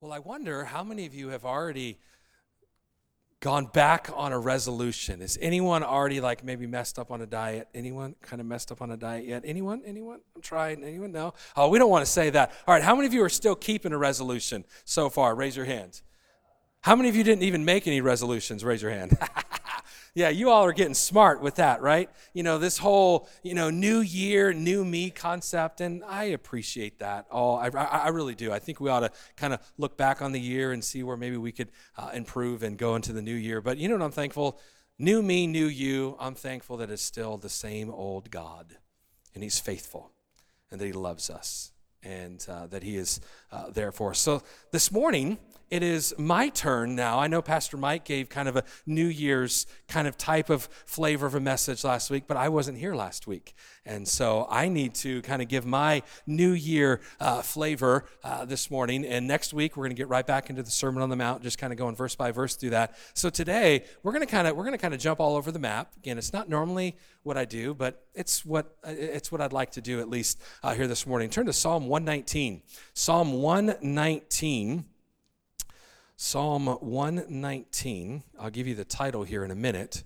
Well, I wonder how many of you have already gone back on a resolution. Is anyone already like maybe messed up on a diet? Anyone kind of messed up on a diet yet? Anyone? Anyone? I'm trying. Anyone? No? Oh, we don't want to say that. All right, how many of you are still keeping a resolution so far? Raise your hands. How many of you didn't even make any resolutions? Raise your hand. Yeah, you all are getting smart with that, right? You know, this whole, you know, new year, new me concept, and I appreciate that. All I, I, really do. I think we ought to kind of look back on the year and see where maybe we could uh, improve and go into the new year. But you know what I'm thankful? New me, new you. I'm thankful that it's still the same old God, and He's faithful, and that He loves us, and uh, that He is uh, there for us. So this morning, it is my turn now. I know Pastor Mike gave kind of a New Year's kind of type of flavor of a message last week, but I wasn't here last week. And so I need to kind of give my New Year uh, flavor uh, this morning. And next week, we're going to get right back into the Sermon on the Mount, just kind of going verse by verse through that. So today, we're going to kind of we're going to kind of jump all over the map. Again, it's not normally what I do, but it's what it's what I'd like to do at least uh, here this morning. Turn to Psalm 119. Psalm 119. Psalm 119. I'll give you the title here in a minute.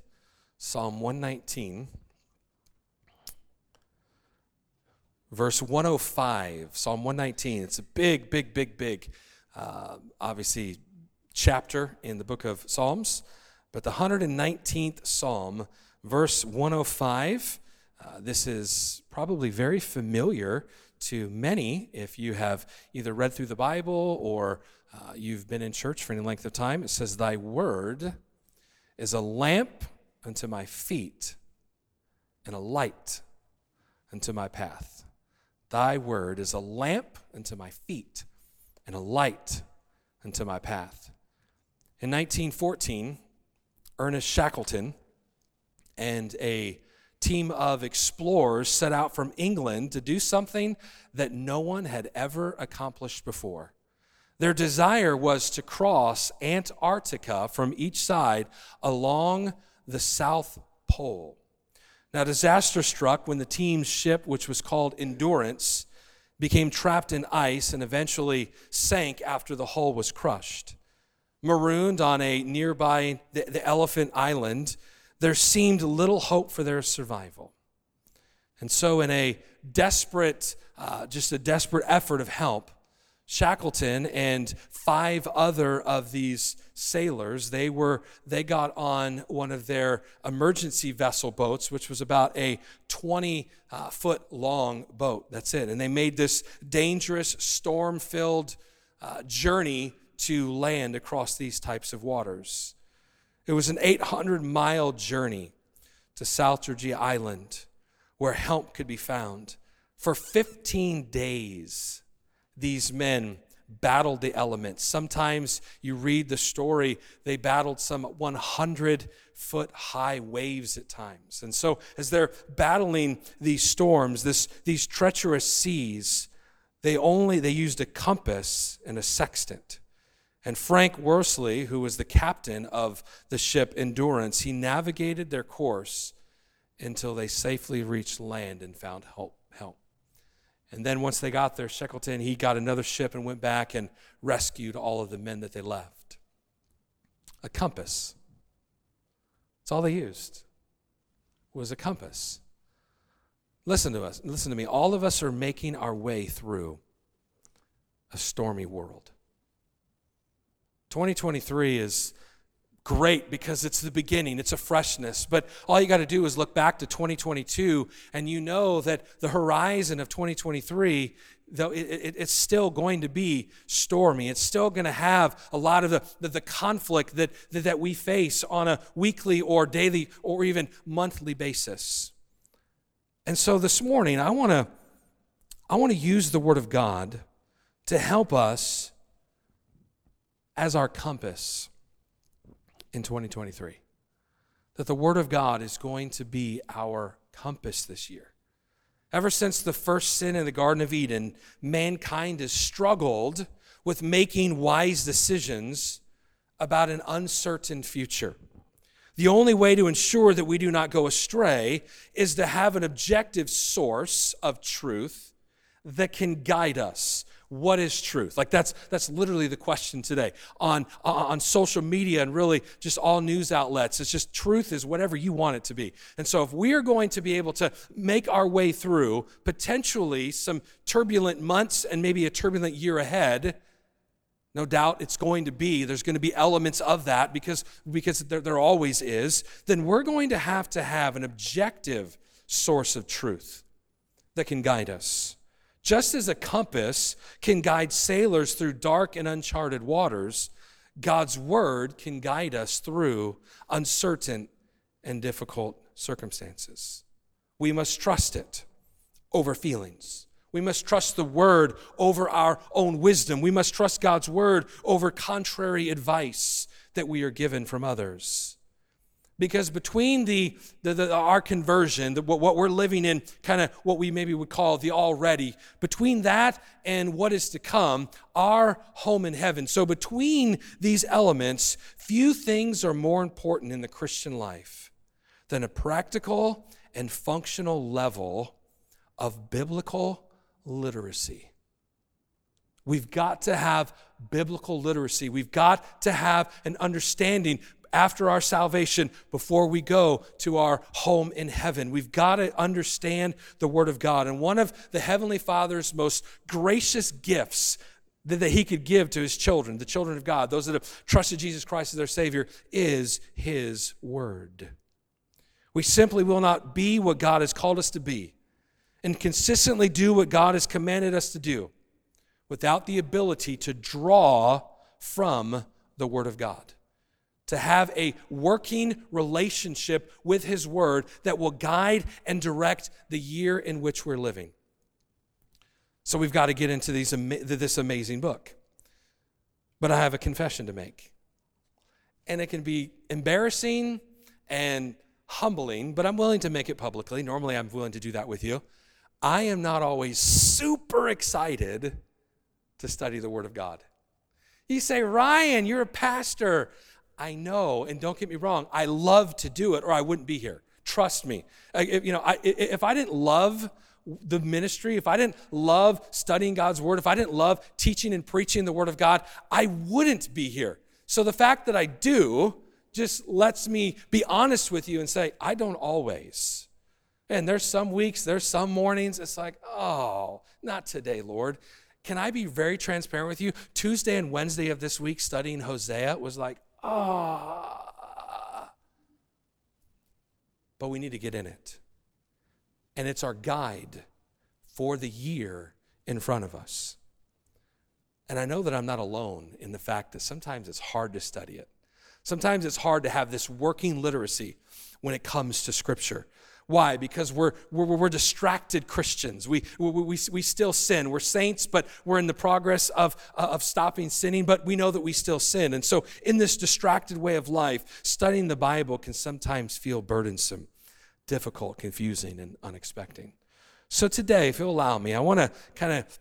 Psalm 119, verse 105. Psalm 119. It's a big, big, big, big, uh, obviously, chapter in the book of Psalms. But the 119th Psalm, verse 105. Uh, this is probably very familiar to many if you have either read through the Bible or uh, you've been in church for any length of time, it says, Thy word is a lamp unto my feet and a light unto my path. Thy word is a lamp unto my feet and a light unto my path. In 1914, Ernest Shackleton and a team of explorers set out from England to do something that no one had ever accomplished before. Their desire was to cross Antarctica from each side along the South Pole. Now, disaster struck when the team's ship, which was called Endurance, became trapped in ice and eventually sank after the hull was crushed. Marooned on a nearby the, the Elephant Island, there seemed little hope for their survival. And so, in a desperate, uh, just a desperate effort of help, Shackleton and five other of these sailors, they were they got on one of their emergency vessel boats, which was about a 20 uh, foot long boat. That's it. And they made this dangerous, storm filled uh, journey to land across these types of waters. It was an 800 mile journey to South Georgia Island where help could be found. For 15 days, these men battled the elements. Sometimes you read the story, they battled some 100 foot high waves at times. And so, as they're battling these storms, this, these treacherous seas, they only they used a compass and a sextant. And Frank Worsley, who was the captain of the ship Endurance, he navigated their course until they safely reached land and found help. And then once they got there, Shackleton, he got another ship and went back and rescued all of the men that they left. A compass. That's all they used was a compass. Listen to us. Listen to me. All of us are making our way through a stormy world. 2023 is great because it's the beginning, it's a freshness. But all you got to do is look back to 2022, and you know that the horizon of 2023 though it, it, it's still going to be stormy. It's still going to have a lot of the, the, the conflict that, that, that we face on a weekly or daily or even monthly basis. And so this morning i want to i want to use the word of god to help us as our compass in 2023. That the Word of God is going to be our compass this year. Ever since the first sin in the Garden of Eden, mankind has struggled with making wise decisions about an uncertain future. The only way to ensure that we do not go astray is to have an objective source of truth that can guide us what is truth? Like that's that's literally the question today. On on social media and really just all news outlets it's just truth is whatever you want it to be. And so if we are going to be able to make our way through potentially some turbulent months and maybe a turbulent year ahead no doubt it's going to be there's going to be elements of that because because there, there always is then we're going to have to have an objective source of truth that can guide us just as a compass can guide sailors through dark and uncharted waters, God's word can guide us through uncertain and difficult circumstances. We must trust it over feelings. We must trust the word over our own wisdom. We must trust God's word over contrary advice that we are given from others because between the, the, the our conversion the, what, what we're living in kind of what we maybe would call the already between that and what is to come our home in heaven so between these elements few things are more important in the christian life than a practical and functional level of biblical literacy We've got to have biblical literacy. We've got to have an understanding after our salvation before we go to our home in heaven. We've got to understand the Word of God. And one of the Heavenly Father's most gracious gifts that, He could give to His children, the children of God, those that have trusted Jesus Christ as their Savior, is His Word. We simply will not be what God has called us to be and consistently do what God has commanded us to do without the ability to draw from the Word of God to have a working relationship with His Word that will guide and direct the year in which we're living. So we've got to get into these, this amazing book. But I have a confession to make. And it can be embarrassing and humbling, but I'm willing to make it publicly. Normally, I'm willing to do that with you. I am not always super excited to study the Word of God. You say, Ryan, you're a pastor. I know, and don't get me wrong, I love to do it or I wouldn't be here. Trust me. If, you know, I, if I didn't love the ministry, if I didn't love studying God's word, if I didn't love teaching and preaching the word of God, I wouldn't be here. So the fact that I do just lets me be honest with you and say, I don't always. And there's some weeks, there's some mornings, it's like, oh, not today, Lord. Can I be very transparent with you? Tuesday and Wednesday of this week studying Hosea was like, ah. But we need to get in it. And it's our guide for the year in front of us. And I know that I'm not alone in the fact that sometimes it's hard to study it. Sometimes it's hard to have this working literacy when it comes to Scripture. Why? Because we're, we're, we're distracted Christians. We, we, we, we still sin. We're saints, but we're in the progress of, uh, of stopping sinning, but we know that we still sin. And so, in this distracted way of life, studying the Bible can sometimes feel burdensome, difficult, confusing, and unexpected. So, today, if you'll allow me, I want to kind of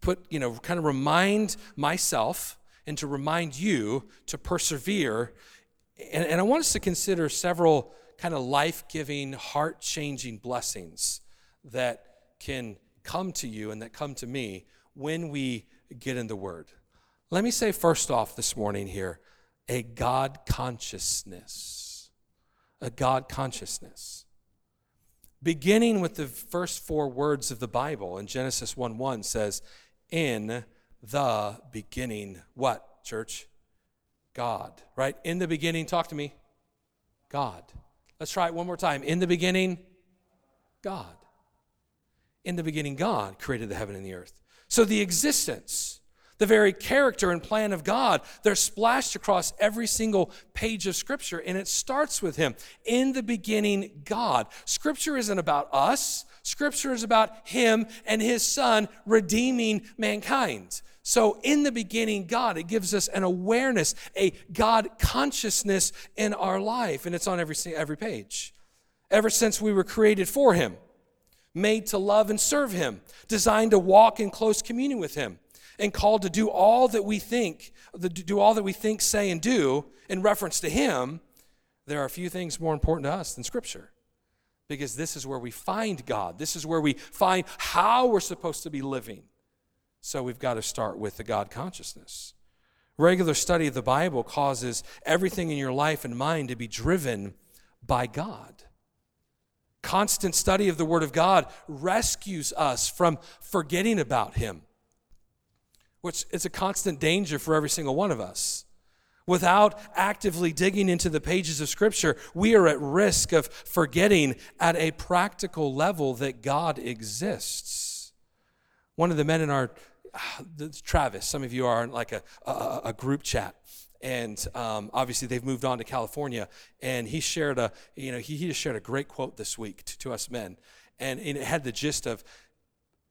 put, you know, kind of remind myself and to remind you to persevere. And, and I want us to consider several kind of life giving, heart changing blessings that can come to you and that come to me when we get in the Word. Let me say first off this morning here a God consciousness. A God consciousness. Beginning with the first four words of the Bible in Genesis 1 1 says, In the beginning, what, church? God, right? In the beginning, talk to me. God. Let's try it one more time. In the beginning, God. In the beginning, God created the heaven and the earth. So the existence, the very character and plan of God, they're splashed across every single page of Scripture, and it starts with Him. In the beginning, God. Scripture isn't about us, Scripture is about Him and His Son redeeming mankind. So, in the beginning, God, it gives us an awareness, a God consciousness in our life, and it's on every, every page. Ever since we were created for Him, made to love and serve Him, designed to walk in close communion with Him, and called to do all that we think, do all that we think, say, and do in reference to Him, there are a few things more important to us than Scripture. Because this is where we find God. This is where we find how we're supposed to be living So we've got to start with the God consciousness. Regular study of the Bible causes everything in your life and mind to be driven by God. Constant study of the Word of God rescues us from forgetting about Him, which is a constant danger for every single one of us. Without actively digging into the pages of Scripture, we are at risk of forgetting at a practical level that God exists. One of the men in our, Travis, some of you are in like a, a, a group chat and um, obviously they've moved on to California. And he shared a, you know, he, he just shared a great quote this week to, to us men, and, and it had the gist of,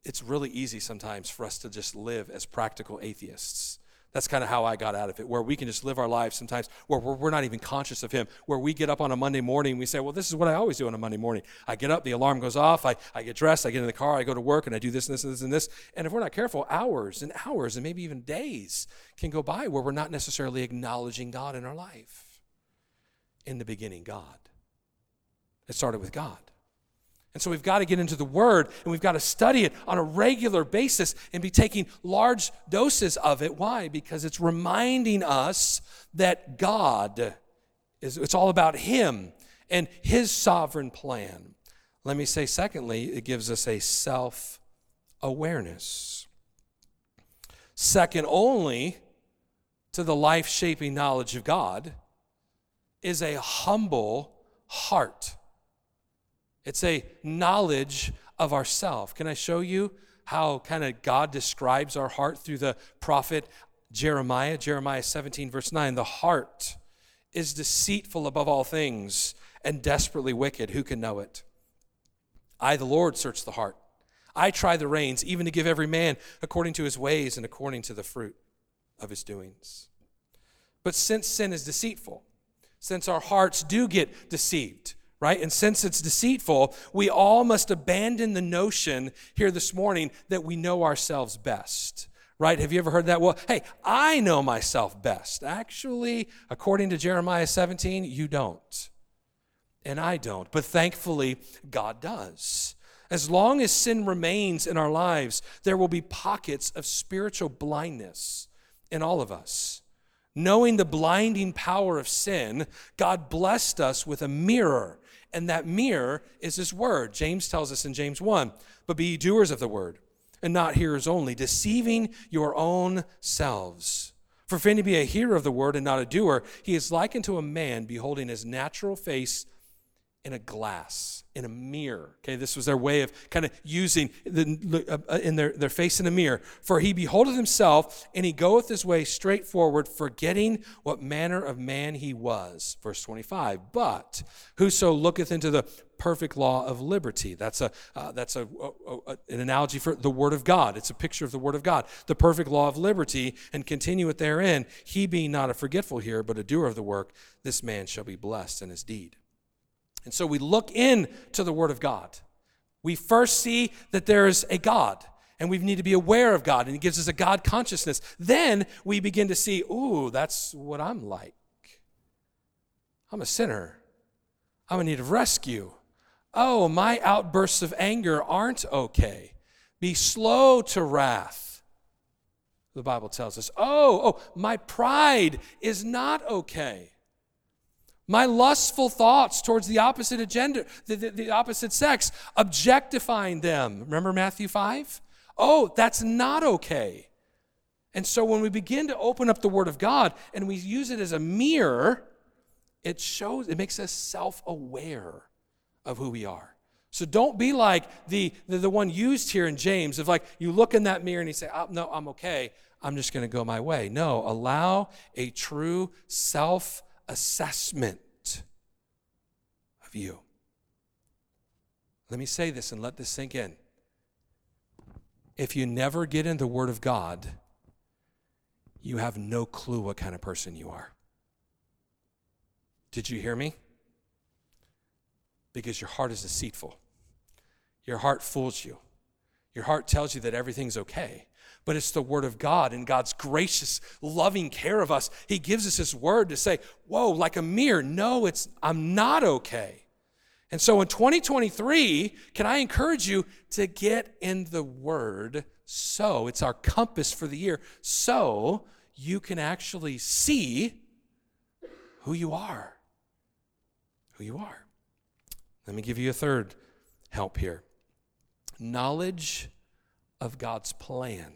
it's really easy sometimes for us to just live as practical atheists. That's kind of how I got out of it, where we can just live our lives sometimes where we're not even conscious of Him, where we get up on a Monday morning and we say, Well, this is what I always do on a Monday morning. I get up, the alarm goes off, I, I get dressed, I get in the car, I go to work, and I do this and this and this and this. And if we're not careful, hours and hours and maybe even days can go by where we're not necessarily acknowledging God in our life. In the beginning, God. It started with God. And so we've got to get into the Word and we've got to study it on a regular basis and be taking large doses of it. Why? Because it's reminding us that God is, it's all about Him and His sovereign plan. Let me say, secondly, it gives us a self awareness. Second only to the life shaping knowledge of God is a humble heart. It's a knowledge of ourself. Can I show you how kind of God describes our heart through the prophet Jeremiah? Jeremiah 17, verse 9. The heart is deceitful above all things and desperately wicked. Who can know it? I, the Lord, search the heart. I try the reins, even to give every man according to his ways and according to the fruit of his doings. But since sin is deceitful, since our hearts do get deceived, right? And since it's deceitful, we all must abandon the notion here this morning that we know ourselves best. Right? Have you ever heard that? Well, hey, I know myself best. Actually, according to Jeremiah 17, you don't. And I don't. But thankfully, God does. As long as sin remains in our lives, there will be pockets of spiritual blindness in all of us. Knowing the blinding power of sin, God blessed us with a mirror and that mirror is his word. James tells us in James 1 But be doers of the word, and not hearers only, deceiving your own selves. For if any be a hearer of the word and not a doer, he is likened to a man beholding his natural face in a glass, in a mirror. Okay, this was their way of kind of using the, uh, in their, their face in a mirror. For he beholdeth himself, and he goeth his way straight forward, forgetting what manner of man he was. Verse 25. But whoso looketh into the perfect law of liberty. That's a uh, that's a, a, a, an analogy for the word of God. It's a picture of the word of God. The perfect law of liberty, and continue it therein. He being not a forgetful here, but a doer of the work, this man shall be blessed in his deed. And so we look in to the Word of God. We first see that there is a God, and we need to be aware of God, and He gives us a God consciousness. Then we begin to see, ooh, that's what I'm like. I'm a sinner. I'm in need of rescue. Oh, my outbursts of anger aren't okay. Be slow to wrath. The Bible tells us, oh, oh, my pride is not okay my lustful thoughts towards the opposite agenda, the, the, the, opposite sex, objectifying them. Remember Matthew 5? Oh, that's not okay. And so when we begin to open up the Word of God and we use it as a mirror, it shows, it makes us self aware of who we are. So don't be like the, the, the, one used here in James, of like you look in that mirror and you say, oh, No, I'm okay. I'm just going to go my way. No, allow a true self assessment of you. Let me say this and let this sink in. If you never get in the Word of God, you have no clue what kind of person you are. Did you hear me? Because your heart is deceitful. Your heart fools you. Your heart tells you that everything's okay but it's the Word of God and God's gracious, loving care of us. He gives us His Word to say, Whoa, like a mirror, no, it's, I'm not okay. And so in 2023, can I encourage you to get in the Word so it's our compass for the year, so you can actually see who you are. Who you are. Let me give you a third help here knowledge of God's plan.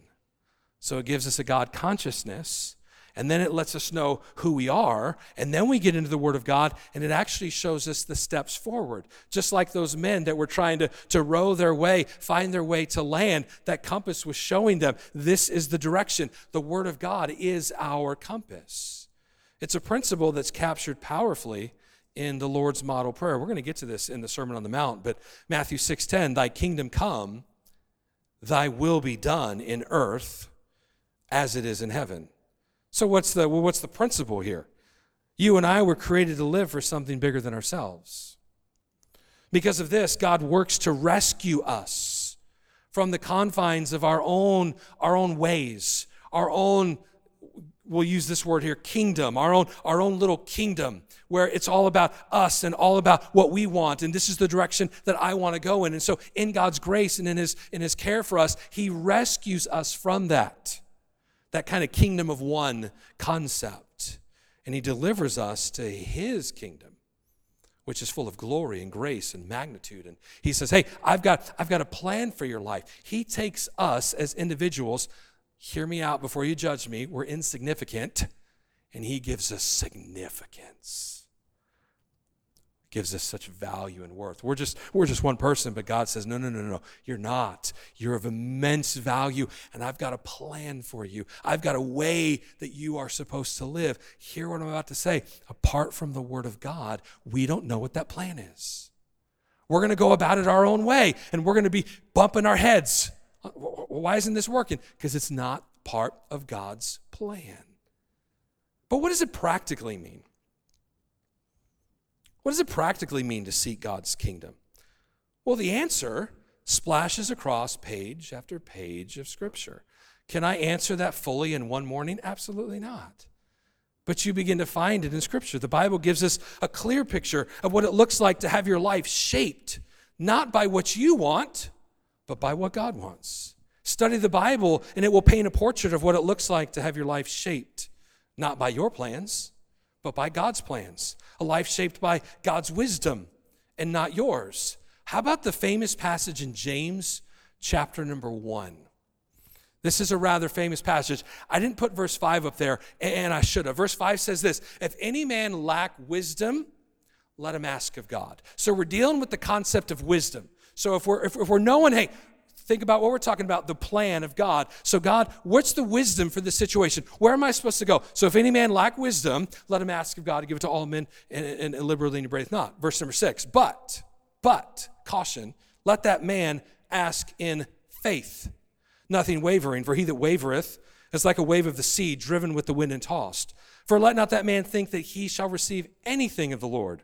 So it gives us a God consciousness and then it lets us know who we are. And then we get into the Word of God, and it actually shows us the steps forward. Just like those men that were trying to, to row their way, find their way to land, that compass was showing them this is the direction. The Word of God is our compass. It's a principle that's captured powerfully in the Lord's model prayer. We're going to get to this in the Sermon on the Mount, but Matthew 6:10, thy kingdom come, thy will be done in earth as it is in heaven. So what's the well, what's the principle here? You and I were created to live for something bigger than ourselves. Because of this, God works to rescue us from the confines of our own our own ways, our own we'll use this word here kingdom, our own our own little kingdom where it's all about us and all about what we want and this is the direction that I want to go in. And so in God's grace and in his in his care for us, he rescues us from that that kind of kingdom of one concept. And he delivers us to his kingdom, which is full of glory and grace and magnitude. And he says, Hey, I've got, I've got a plan for your life. He takes us as individuals, hear me out before you judge me, we're insignificant, and he gives us significance gives us such value and worth. We're just we're just one person, but God says, "No, no, no, no. You're not. You're of immense value, and I've got a plan for you. I've got a way that you are supposed to live." Hear what I'm about to say. Apart from the word of God, we don't know what that plan is. We're going to go about it our own way, and we're going to be bumping our heads. Uh, why isn't this working? Because it's not part of God's plan. But what does it practically mean? What does it practically mean to seek God's kingdom? Well, the answer splashes across page after page of Scripture. Can I answer that fully in one morning? Absolutely not. But you begin to find it in Scripture. The Bible gives us a clear picture of what it looks like to have your life shaped, not by what you want, but by what God wants. Study the Bible, and it will paint a portrait of what it looks like to have your life shaped, not by your plans, but by God's plans a life shaped by God's wisdom and not yours. How about the famous passage in James chapter number one? This is a rather famous passage. I didn't put verse 5 up there, and I should have. Verse 5 says this If any man lack wisdom, let him ask of God. So we're dealing with the concept of wisdom. So if we're, if, if we're knowing, hey, think about what we're talking about the plan of God. So, God, what's the wisdom for this situation? Where am I supposed to go? So, if any man lack wisdom, let him ask of God to give it to all men and, and, and liberally and not. Verse number six. But, but, caution, let that man ask in faith, nothing wavering, for he that wavereth is like a wave of the sea driven with the wind and tossed. For let not that man think that he shall receive anything of the Lord,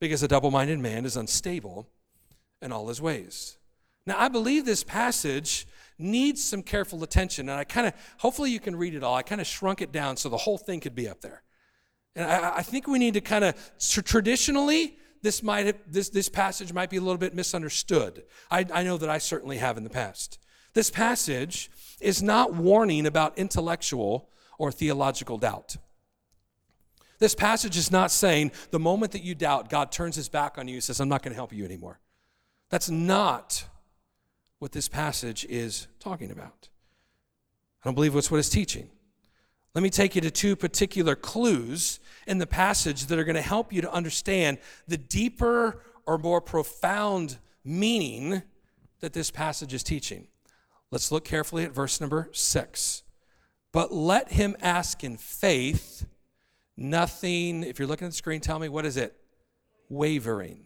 because a double minded man is unstable in all his ways. Now, I believe this passage needs some careful attention, and I kind of, hopefully, you can read it all. I kind of shrunk it down so the whole thing could be up there. And I, I think we need to kind of, traditionally, this, might have, this, this passage might be a little bit misunderstood. I, I know that I certainly have in the past. This passage is not warning about intellectual or theological doubt. This passage is not saying the moment that you doubt, God turns his back on you and says, I'm not going to help you anymore. That's not what this passage is talking about. I don't believe that's what it's teaching. Let me take you to two particular clues in the passage that are going to help you to understand the deeper or more profound meaning that this passage is teaching. Let's look carefully at verse number six. But let him ask in faith, nothing, if you're looking at the screen, tell me what is it? Wavering.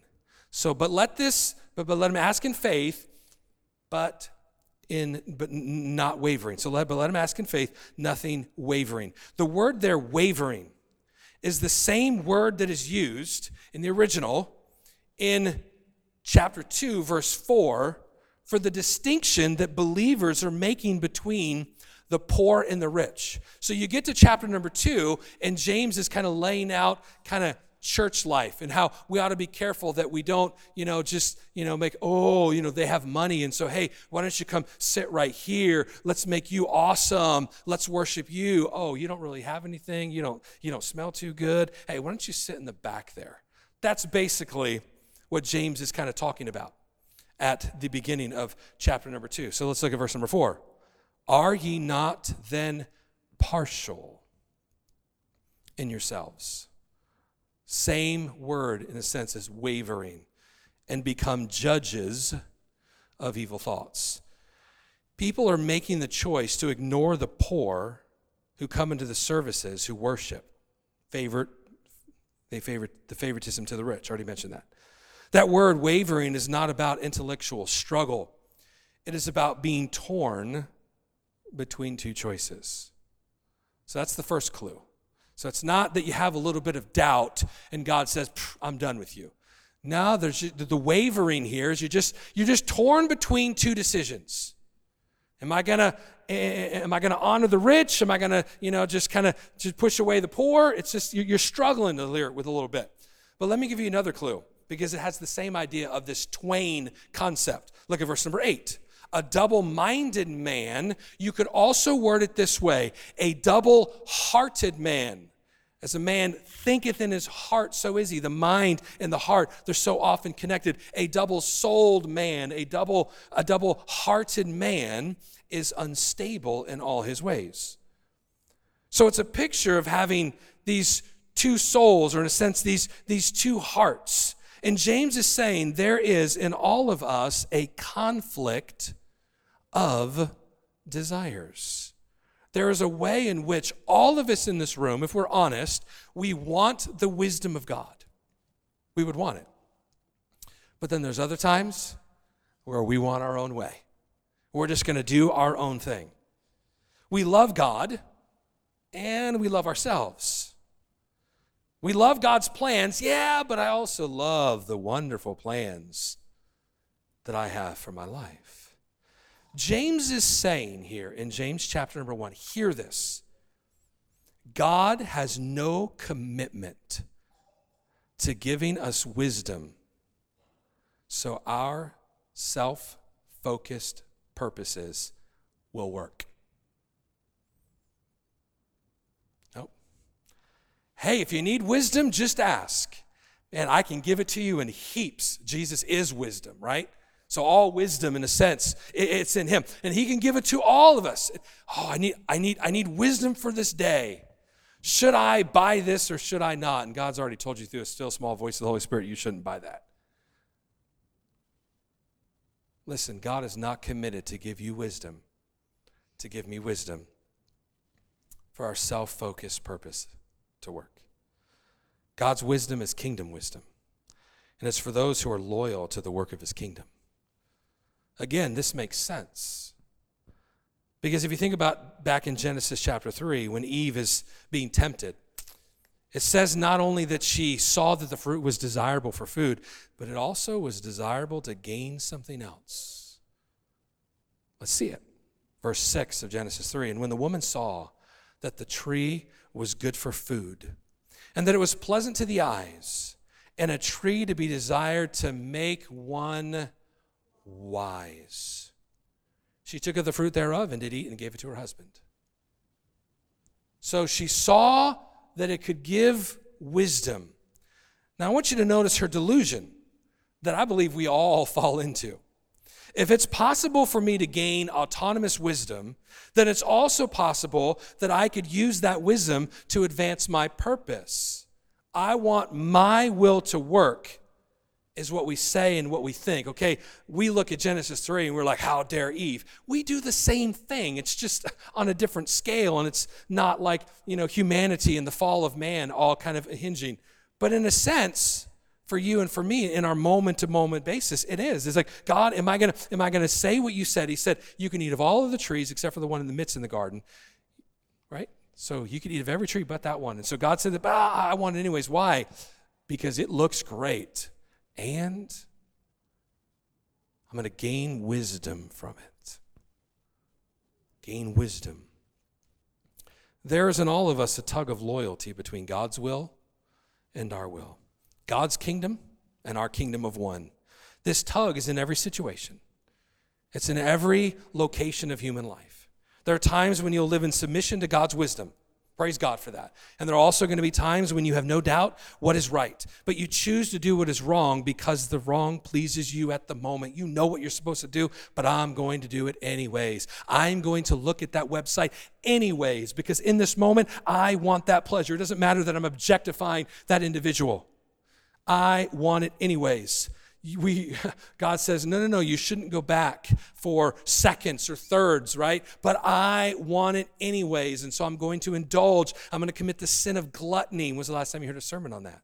So, but let this, but, but let him ask in faith, but in but not wavering. So let, but let him ask in faith, nothing wavering. The word there, wavering, is the same word that is used in the original in chapter 2, verse 4, for the distinction that believers are making between the poor and the rich. So you get to chapter number two, and James is kind of laying out kind of church life and how we ought to be careful that we don't, you know, just, you know, make, oh, you know, they have money. And so, hey, why don't you come sit right here? Let's make you awesome. Let's worship you. Oh, you don't really have anything. You don't, you don't smell too good. Hey, why don't you sit in the back there? That's basically what James is kind of talking about at the beginning of chapter number two. So let's look at verse number four. Are ye not then partial in yourselves? Same word in a sense as wavering, and become judges of evil thoughts. People are making the choice to ignore the poor who come into the services who worship. Favorite, they favorite the favoritism to the rich. I Already mentioned that. That word wavering is not about intellectual struggle. It is about being torn between two choices. So that's the first clue. So it's not that you have a little bit of doubt and God says, I'm done with you. Now there's the wavering here is you just you're just torn between two decisions. Am I gonna am I gonna honor the rich? Am I gonna you know just kind of just push away the poor? It's just you're struggling to with a little bit. But let me give you another clue because it has the same idea of this twain concept. Look at verse number eight a double minded man, you could also word it this way a double hearted man. As a man thinketh in his heart, so is he. The mind and the heart, they're so often connected. A double souled man, a double, a double hearted man is unstable in all his ways. So it's a picture of having these two souls, or in a sense, these, these two hearts. And James is saying there is in all of us a conflict of desires. There is a way in which all of us in this room, if we're honest, we want the wisdom of God. We would want it. But then there's other times where we want our own way. We're just going to do our own thing. We love God and we love ourselves. We love God's plans, yeah, but I also love the wonderful plans that I have for my life. James is saying here in James chapter number one, hear this. God has no commitment to giving us wisdom so our self focused purposes will work. Nope. Hey, if you need wisdom, just ask. And I can give it to you in heaps. Jesus is wisdom, right? So all wisdom, in a sense, it's in Him, and He can give it to all of us. Oh, I need, I need, I need wisdom for this day. Should I buy this or should I not? And God's already told you through a still small voice of the Holy Spirit, you shouldn't buy that. Listen, God is not committed to give you wisdom, to give me wisdom for our self focused purpose to work. God's wisdom is kingdom wisdom, and it's for those who are loyal to the work of his kingdom. Again, this makes sense. Because if you think about back in Genesis chapter 3, when Eve is being tempted, it says not only that she saw that the fruit was desirable for food, but it also was desirable to gain something else. Let's see it. Verse 6 of Genesis 3 And when the woman saw that the tree was good for food, and that it was pleasant to the eyes, and a tree to be desired to make one wise. She took of the fruit thereof and did eat and gave it to her husband. So she saw that it could give wisdom. Now I want you to notice her delusion that I believe we all fall into. If it's possible for me to gain autonomous wisdom, then it's also possible that I could use that wisdom to advance my purpose. I want my will to work is what we say and what we think. Okay, we look at Genesis 3 and we're like, how dare Eve? We do the same thing. It's just on a different scale and it's not like, you know, humanity and the fall of man all kind of hinging. But in a sense, for you and for me in our moment to moment basis it is it's like god am i going to am i going to say what you said he said you can eat of all of the trees except for the one in the midst in the garden right so you can eat of every tree but that one and so god said that ah, i want it anyways why because it looks great and I'm going to gain wisdom from it. Gain wisdom. There is in all of us a tug of loyalty between God's will and our will. God's kingdom and our kingdom of one. This tug is in every situation, it's in every location of human life. There are times when you'll live in submission to God's wisdom. Praise God for that. And there are also going to be times when you have no doubt what is right, but you choose to do what is wrong because the wrong pleases you at the moment. You know what you're supposed to do, but I'm going to do it anyways. I'm going to look at that website anyways because in this moment, I want that pleasure. It doesn't matter that I'm objectifying that individual. I want it anyways we god says no no no you shouldn't go back for seconds or thirds right? But i want it anyways and so i'm going to indulge. I'm going to commit the sin of gluttony. When was the last time you heard a sermon on that?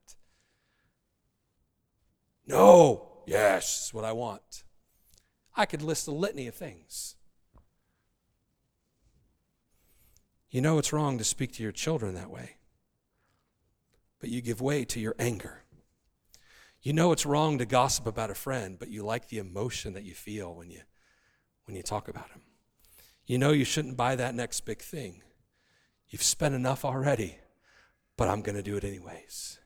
No. Yes what i want. I could list a litany of things. You know it's wrong to speak to your children that way but you give way to your anger you know it's wrong to gossip about a friend, but you like the emotion that you feel when you when you talk about him. You know you shouldn't buy that next big thing. You've spent enough already, but I'm going to do it anyways.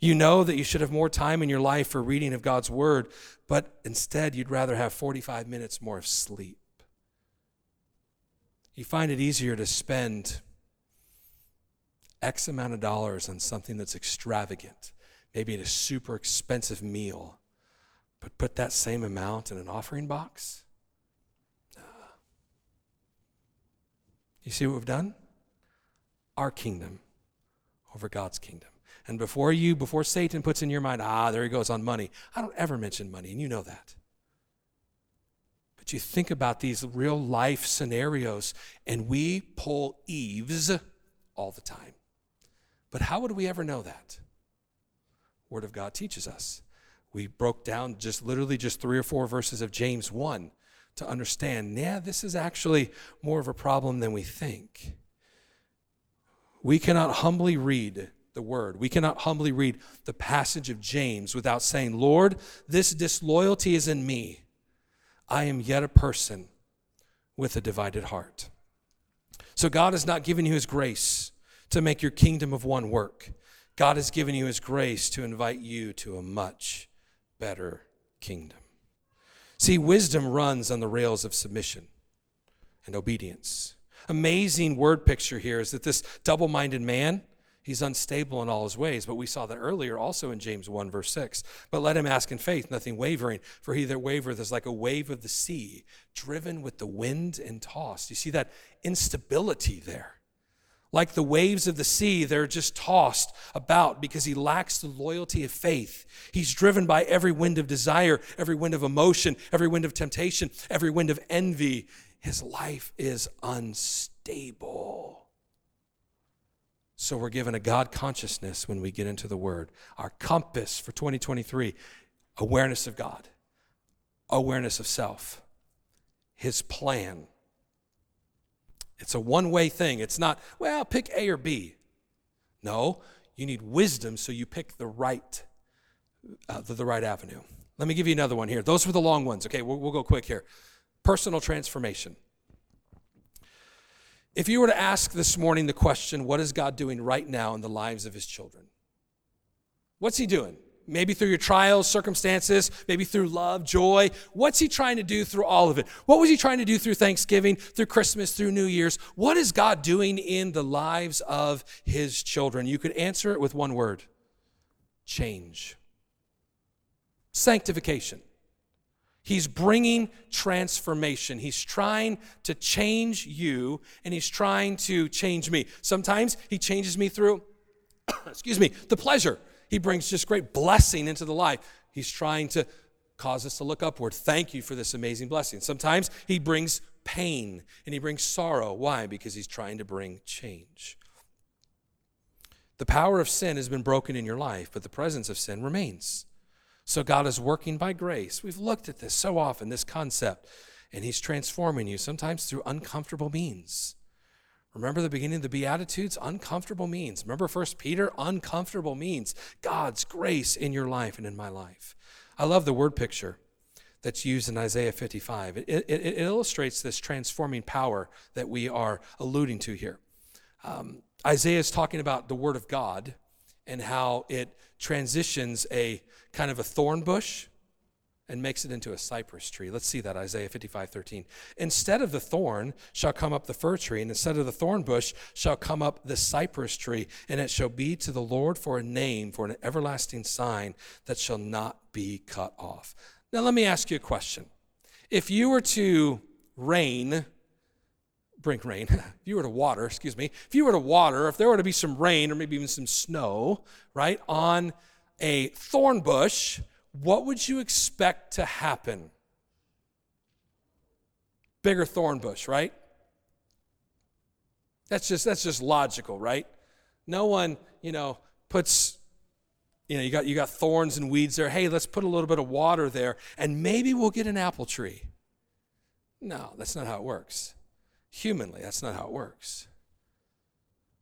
You know that you should have more time in your life for reading of God's word, but instead you'd rather have 45 minutes more of sleep. You find it easier to spend X amount of dollars on something that's extravagant maybe in a super expensive meal, but put that same amount in an offering box? You see what we've done? Our kingdom over God's kingdom. And before you, before Satan puts in your mind, ah, there he goes on money, I don't ever mention money, and you know that. But you think about these real life scenarios, and we pull Eves all the time. But how would we ever know that? Word of God teaches us. We broke down just literally just three or four verses of James 1 to understand, yeah, this is actually more of a problem than we think. We cannot humbly read the word. We cannot humbly read the passage of James without saying, Lord, this disloyalty is in me. I am yet a person with a divided heart. So God has not given you his grace to make your kingdom of one work. God has given you His grace to invite you to a much better kingdom. See, wisdom runs on the rails of submission and obedience. Amazing word picture here is that this double minded man, he's unstable in all his ways. But we saw that earlier also in James 1, verse 6. But let him ask in faith, nothing wavering, for he that wavereth is like a wave of the sea, driven with the wind and tossed. You see that instability there. Like the waves of the sea, they're just tossed about because he lacks the loyalty of faith. He's driven by every wind of desire, every wind of emotion, every wind of temptation, every wind of envy. His life is unstable. So we're given a God consciousness when we get into the Word. Our compass for 2023 awareness of God, awareness of self, His plan it's a one way thing. It's not, well, pick A or B. No, you need wisdom so you pick the right, uh, the, the, right avenue. Let me give you another one here. Those were the long ones. Okay, we'll, we'll go quick here. Personal transformation. If you were to ask this morning the question, what is God doing right now in the lives of his children? What's he doing? Maybe through your trials, circumstances, maybe through love, joy. What's he trying to do through all of it? What was he trying to do through Thanksgiving, through Christmas, through New Year's? What is God doing in the lives of his children? You could answer it with one word change, sanctification. He's bringing transformation. He's trying to change you and he's trying to change me. Sometimes he changes me through, excuse me, the pleasure. He brings just great blessing into the life. He's trying to cause us to look upward. Thank you for this amazing blessing. Sometimes he brings pain and he brings sorrow. Why? Because he's trying to bring change. The power of sin has been broken in your life, but the presence of sin remains. So God is working by grace. We've looked at this so often, this concept, and he's transforming you sometimes through uncomfortable means. Remember the beginning of the Beatitudes? Uncomfortable means. Remember First Peter? Uncomfortable means God's grace in your life and in my life. I love the word picture that's used in Isaiah 55. It, it, it illustrates this transforming power that we are alluding to here. Um, Isaiah is talking about the Word of God, and how it transitions a kind of a thorn bush and makes it into a cypress tree. Let's see that, Isaiah 55 13. Instead of the thorn shall come up the fir tree, and instead of the thorn bush shall come up the cypress tree, and it shall be to the Lord for a name, for an everlasting sign that shall not be cut off. Now, let me ask you a question. If you were to rain, bring rain, if you were to water, excuse me, if you were to water, if there were to be some rain or maybe even some snow, right, on a thorn bush, what would you expect to happen? Bigger thorn bush, right? That's just that's just logical, right? No one, you know, puts you know, you got you got thorns and weeds there. Hey, let's put a little bit of water there and maybe we'll get an apple tree. No, that's not how it works. Humanly, that's not how it works.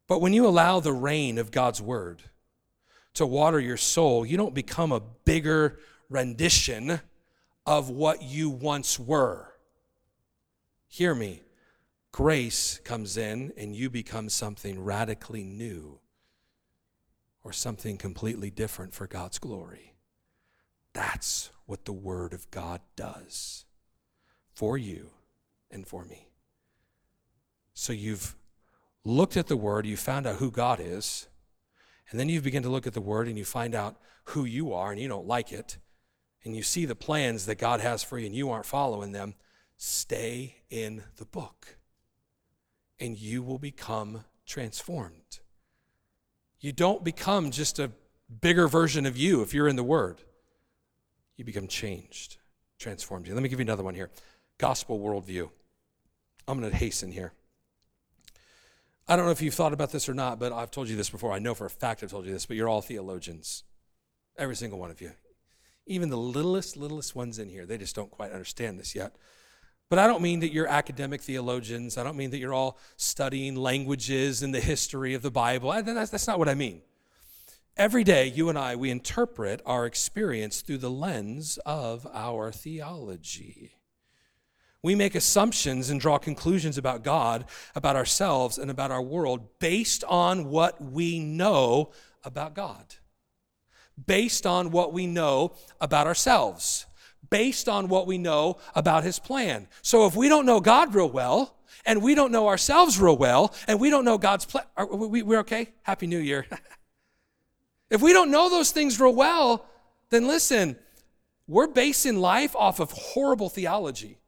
But when you allow the rain of God's word, to water your soul, you don't become a bigger rendition of what you once were. Hear me. Grace comes in and you become something radically new or something completely different for God's glory. That's what the Word of God does for you and for me. So you've looked at the Word, you found out who God is, and then you begin to look at the word and you find out who you are and you don't like it. And you see the plans that God has for you and you aren't following them. Stay in the book and you will become transformed. You don't become just a bigger version of you if you're in the Word. You become changed, transformed. Let me give you another one here gospel worldview. I'm going to hasten here. I don't know if you've thought about this or not, but I've told you this before. I know for a fact I've told you this, but you're all theologians. Every single one of you. Even the littlest, littlest ones in here, they just don't quite understand this yet. But I don't mean that you're academic theologians. I don't mean that you're all studying languages and the history of the Bible. That's, not what I mean. Every day, you and I, we interpret our experience through the lens of our theology. We make assumptions and draw conclusions about God, about ourselves, and about our world based on what we know about God, based on what we know about ourselves, based on what we know about His plan. So if we don't know God real well, and we don't know ourselves real well, and we don't know God's plan, are we, we're okay? Happy New Year. if we don't know those things real well, then listen, we're basing life off of horrible theology.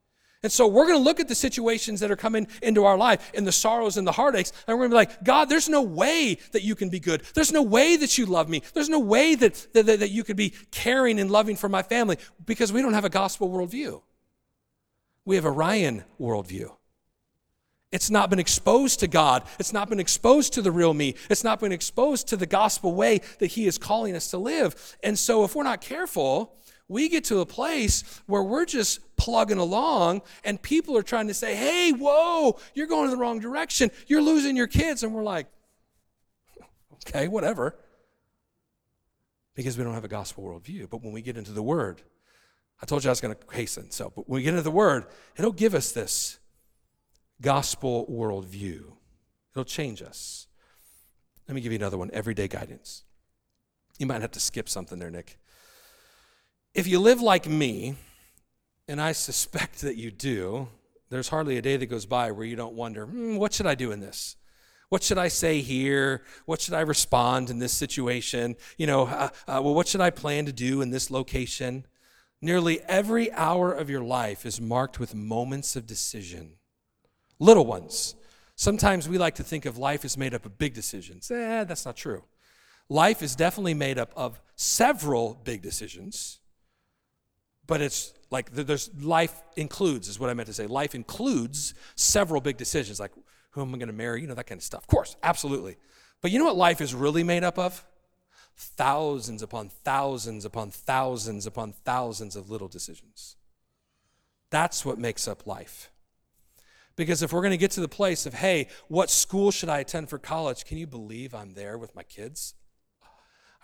And so we're going to look at the situations that are coming into our life and the sorrows and the heartaches, and we're going to be like, God, there's no way that you can be good. There's no way that you love me. There's no way that, that, that you could be caring and loving for my family because we don't have a gospel worldview. We have a Ryan worldview. It's not been exposed to God. It's not been exposed to the real me. It's not been exposed to the gospel way that He is calling us to live. And so, if we're not careful, we get to a place where we're just plugging along and people are trying to say, hey, whoa, you're going in the wrong direction. You're losing your kids. And we're like, okay, whatever. Because we don't have a gospel worldview. But when we get into the Word, I told you I was going to hasten. So, but when we get into the Word, it'll give us this gospel worldview. It'll change us. Let me give you another one everyday guidance. You might have to skip something there, Nick. If you live like me, and I suspect that you do, there's hardly a day that goes by where you don't wonder, hmm, what should I do in this? What should I say here? What should I respond in this situation? You know, uh, uh, well, what should I plan to do in this location? Nearly every hour of your life is marked with moments of decision, little ones. Sometimes we like to think of life as made up of big decisions. Eh, that's not true. Life is definitely made up of several big decisions but it's like there's life includes is what I meant to say. Life includes several big decisions, like who am I going to marry, you know, that kind of stuff. Of course, absolutely. But you know what life is really made up of? Thousands upon thousands upon thousands upon thousands of little decisions. That's what makes up life. Because if we're going to get to the place of, hey, what school should I attend for college? Can you believe I'm there with my kids?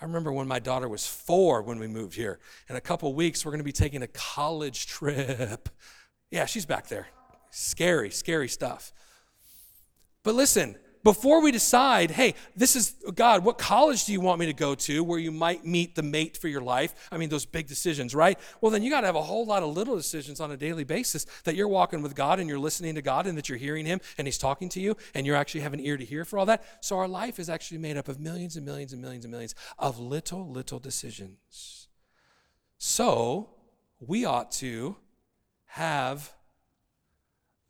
I remember when my daughter was four when we moved here. In a couple weeks, we're going to be taking a college trip. Yeah, she's back there. Scary, scary stuff. But listen, before we decide, hey, this is God, what college do you want me to go to where you might meet the mate for your life? I mean, those big decisions, right? Well, then you got to have a whole lot of little decisions on a daily basis that you're walking with God and you're listening to God and that you're hearing Him and He's talking to you and you're actually have an ear to hear for all that. So our life is actually made up of millions and millions and millions and millions of little, little decisions. So we ought to have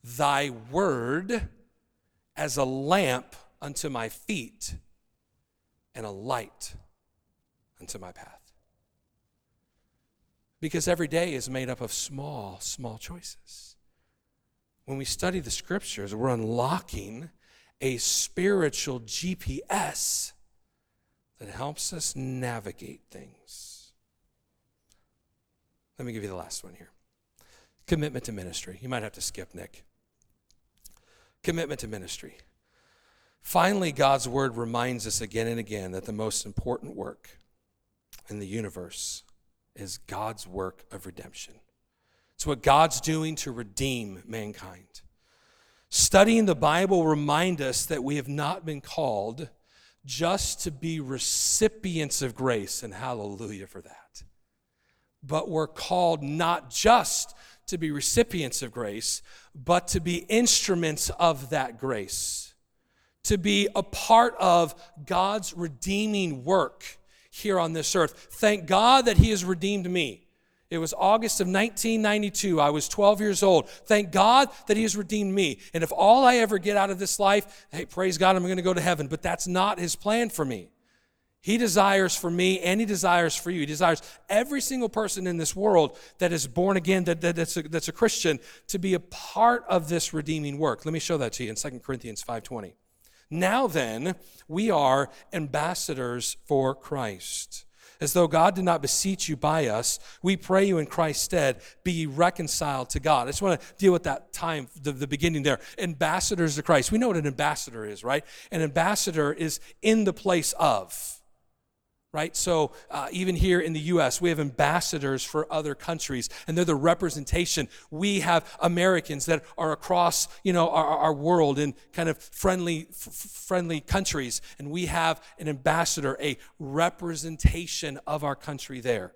thy word as a lamp unto my feet and a light unto my path. Because every day is made up of small, small choices. When we study the scriptures, we're unlocking a spiritual GPS that helps us navigate things. Let me give you the last one here commitment to ministry. You might have to skip, Nick commitment to ministry. Finally, God's word reminds us again and again that the most important work in the universe is God's work of redemption. It's what God's doing to redeem mankind. Studying the Bible remind us that we have not been called just to be recipients of grace, and hallelujah for that. But we're called not just to be recipients of grace, but to be instruments of that grace, to be a part of God's redeeming work here on this earth. Thank God that He has redeemed me. It was August of 1992. I was 12 years old. Thank God that He has redeemed me. And if all I ever get out of this life, hey, praise God, I'm going to go to heaven. But that's not His plan for me. He desires for me and he desires for you. He desires every single person in this world that is born again, that, that, that's, a, that's a Christian, to be a part of this redeeming work. Let me show that to you in 2 Corinthians 5.20. Now then, we are ambassadors for Christ. As though God did not beseech you by us, we pray you in Christ's stead, be reconciled to God. I just want to deal with that time, the, the beginning there. Ambassadors to Christ. We know what an ambassador is, right? An ambassador is in the place of right? So uh, even here in the U.S., we have ambassadors for other countries, and they're the representation. We have Americans that are across, you know, our, our world in kind of friendly, f- friendly countries, and we have an ambassador, a representation of our country there.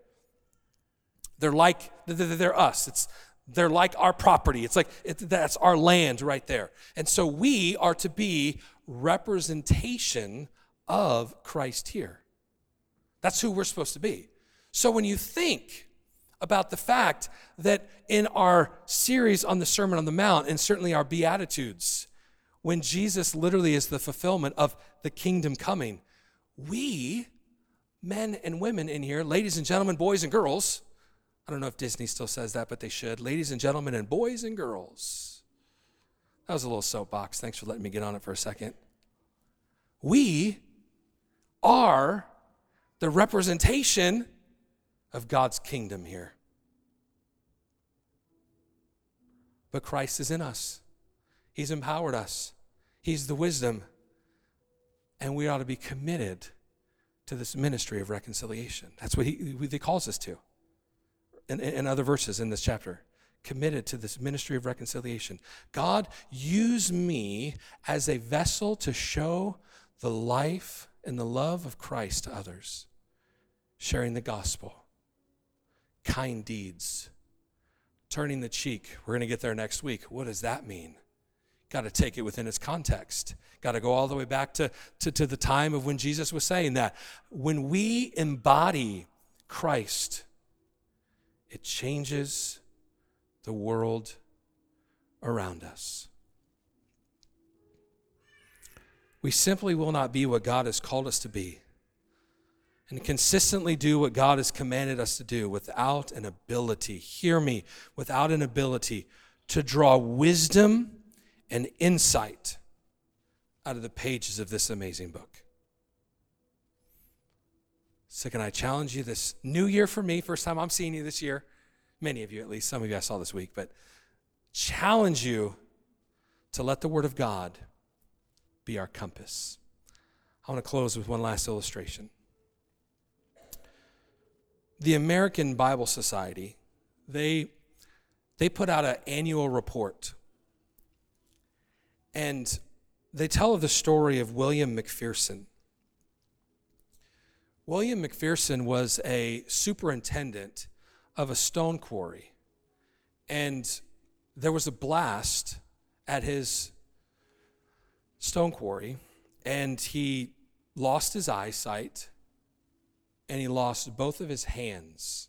They're like they're us. It's they're like our property. It's like it, that's our land right there. And so we are to be representation of Christ here. That's who we're supposed to be. So when you think about the fact that in our series on the Sermon on the Mount, and certainly our Beatitudes, when Jesus literally is the fulfillment of the kingdom coming, we, men and women in here, ladies and gentlemen, boys and girls, I don't know if Disney still says that, but they should. Ladies and gentlemen, and boys and girls. That was a little soapbox. Thanks for letting me get on it for a second. We are the representation of God's kingdom here. But Christ is in us, He's empowered us, He's the wisdom, and we ought to be committed to this ministry of reconciliation. That's what He, he calls us to in, in other verses in this chapter committed to this ministry of reconciliation. God, use me as a vessel to show the life and the love of Christ to others sharing the gospel, kind deeds, turning the cheek. We're going to get there next week. What does that mean? Got to take it within its context. Got to go all the way back to, to, to the time of when Jesus was saying that. When we embody Christ, it changes the world around us. We simply will not be what God has called us to be and consistently do what God has commanded us to do without an ability, hear me, without an ability to draw wisdom and insight out of the pages of this amazing book. So, can I challenge you this new year for me? First time I'm seeing you this year. Many of you, at least, some of you I saw this week, but challenge you to let the Word of God be our compass. I want to close with one last illustration the American Bible Society, they, they put out an annual report. And they tell of the story of William McPherson. William McPherson was a superintendent of a stone quarry, and there was a blast at his stone quarry, and he lost his eyesight and he lost both of his hands.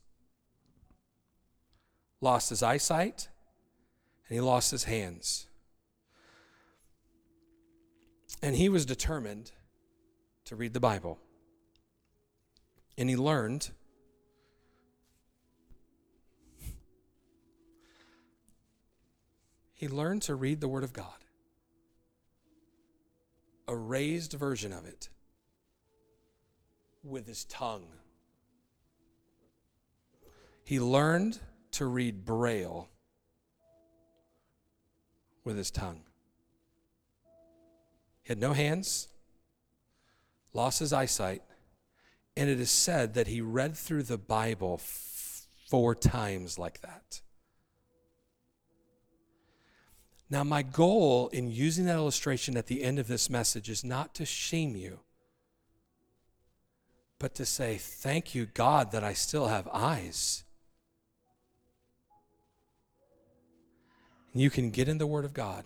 Lost his eyesight and he lost his hands. And he was determined to read the Bible. And he learned he learned to read the Word of God, a raised version of it, with his tongue. He learned to read Braille with his tongue. He had no hands, lost his eyesight, and it is said that he read through the Bible four times like that. Now, my goal in using that illustration at the end of this message is not to shame you, but to say, Thank you, God, that I still have eyes. And you can get in the Word of God.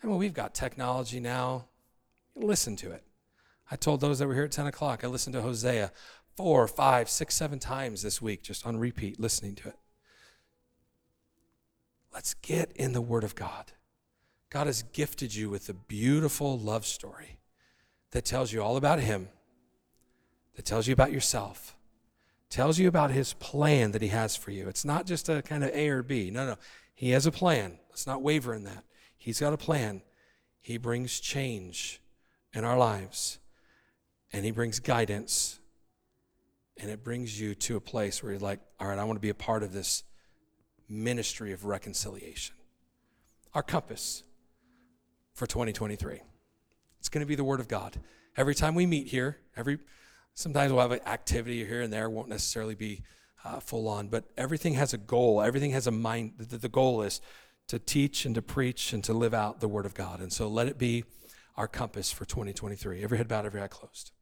I mean, we've got technology now. Listen to it. I told those that were here at 10 o'clock, I listened to Hosea four, five, six, seven times this week, just on repeat, listening to it. Let's get in the Word of God. God has gifted you with a beautiful love story that tells you all about Him, that tells you about yourself, tells you about His plan that He has for you. It's not just a kind of A or B. No, no. He has a plan. Let's not waver in that. He's got a plan. He brings change in our lives, and He brings guidance, and it brings you to a place where you're like, all right, I want to be a part of this ministry of reconciliation. Our compass for 2023. It's going to be the Word of God. Every time we meet here, every sometimes we'll have an activity here and there, won't necessarily be uh, full on, but everything has a goal. Everything has a mind. The, the goal is to teach and to preach and to live out the Word of God. And so let it be our compass for 2023. Every head bowed, every eye closed.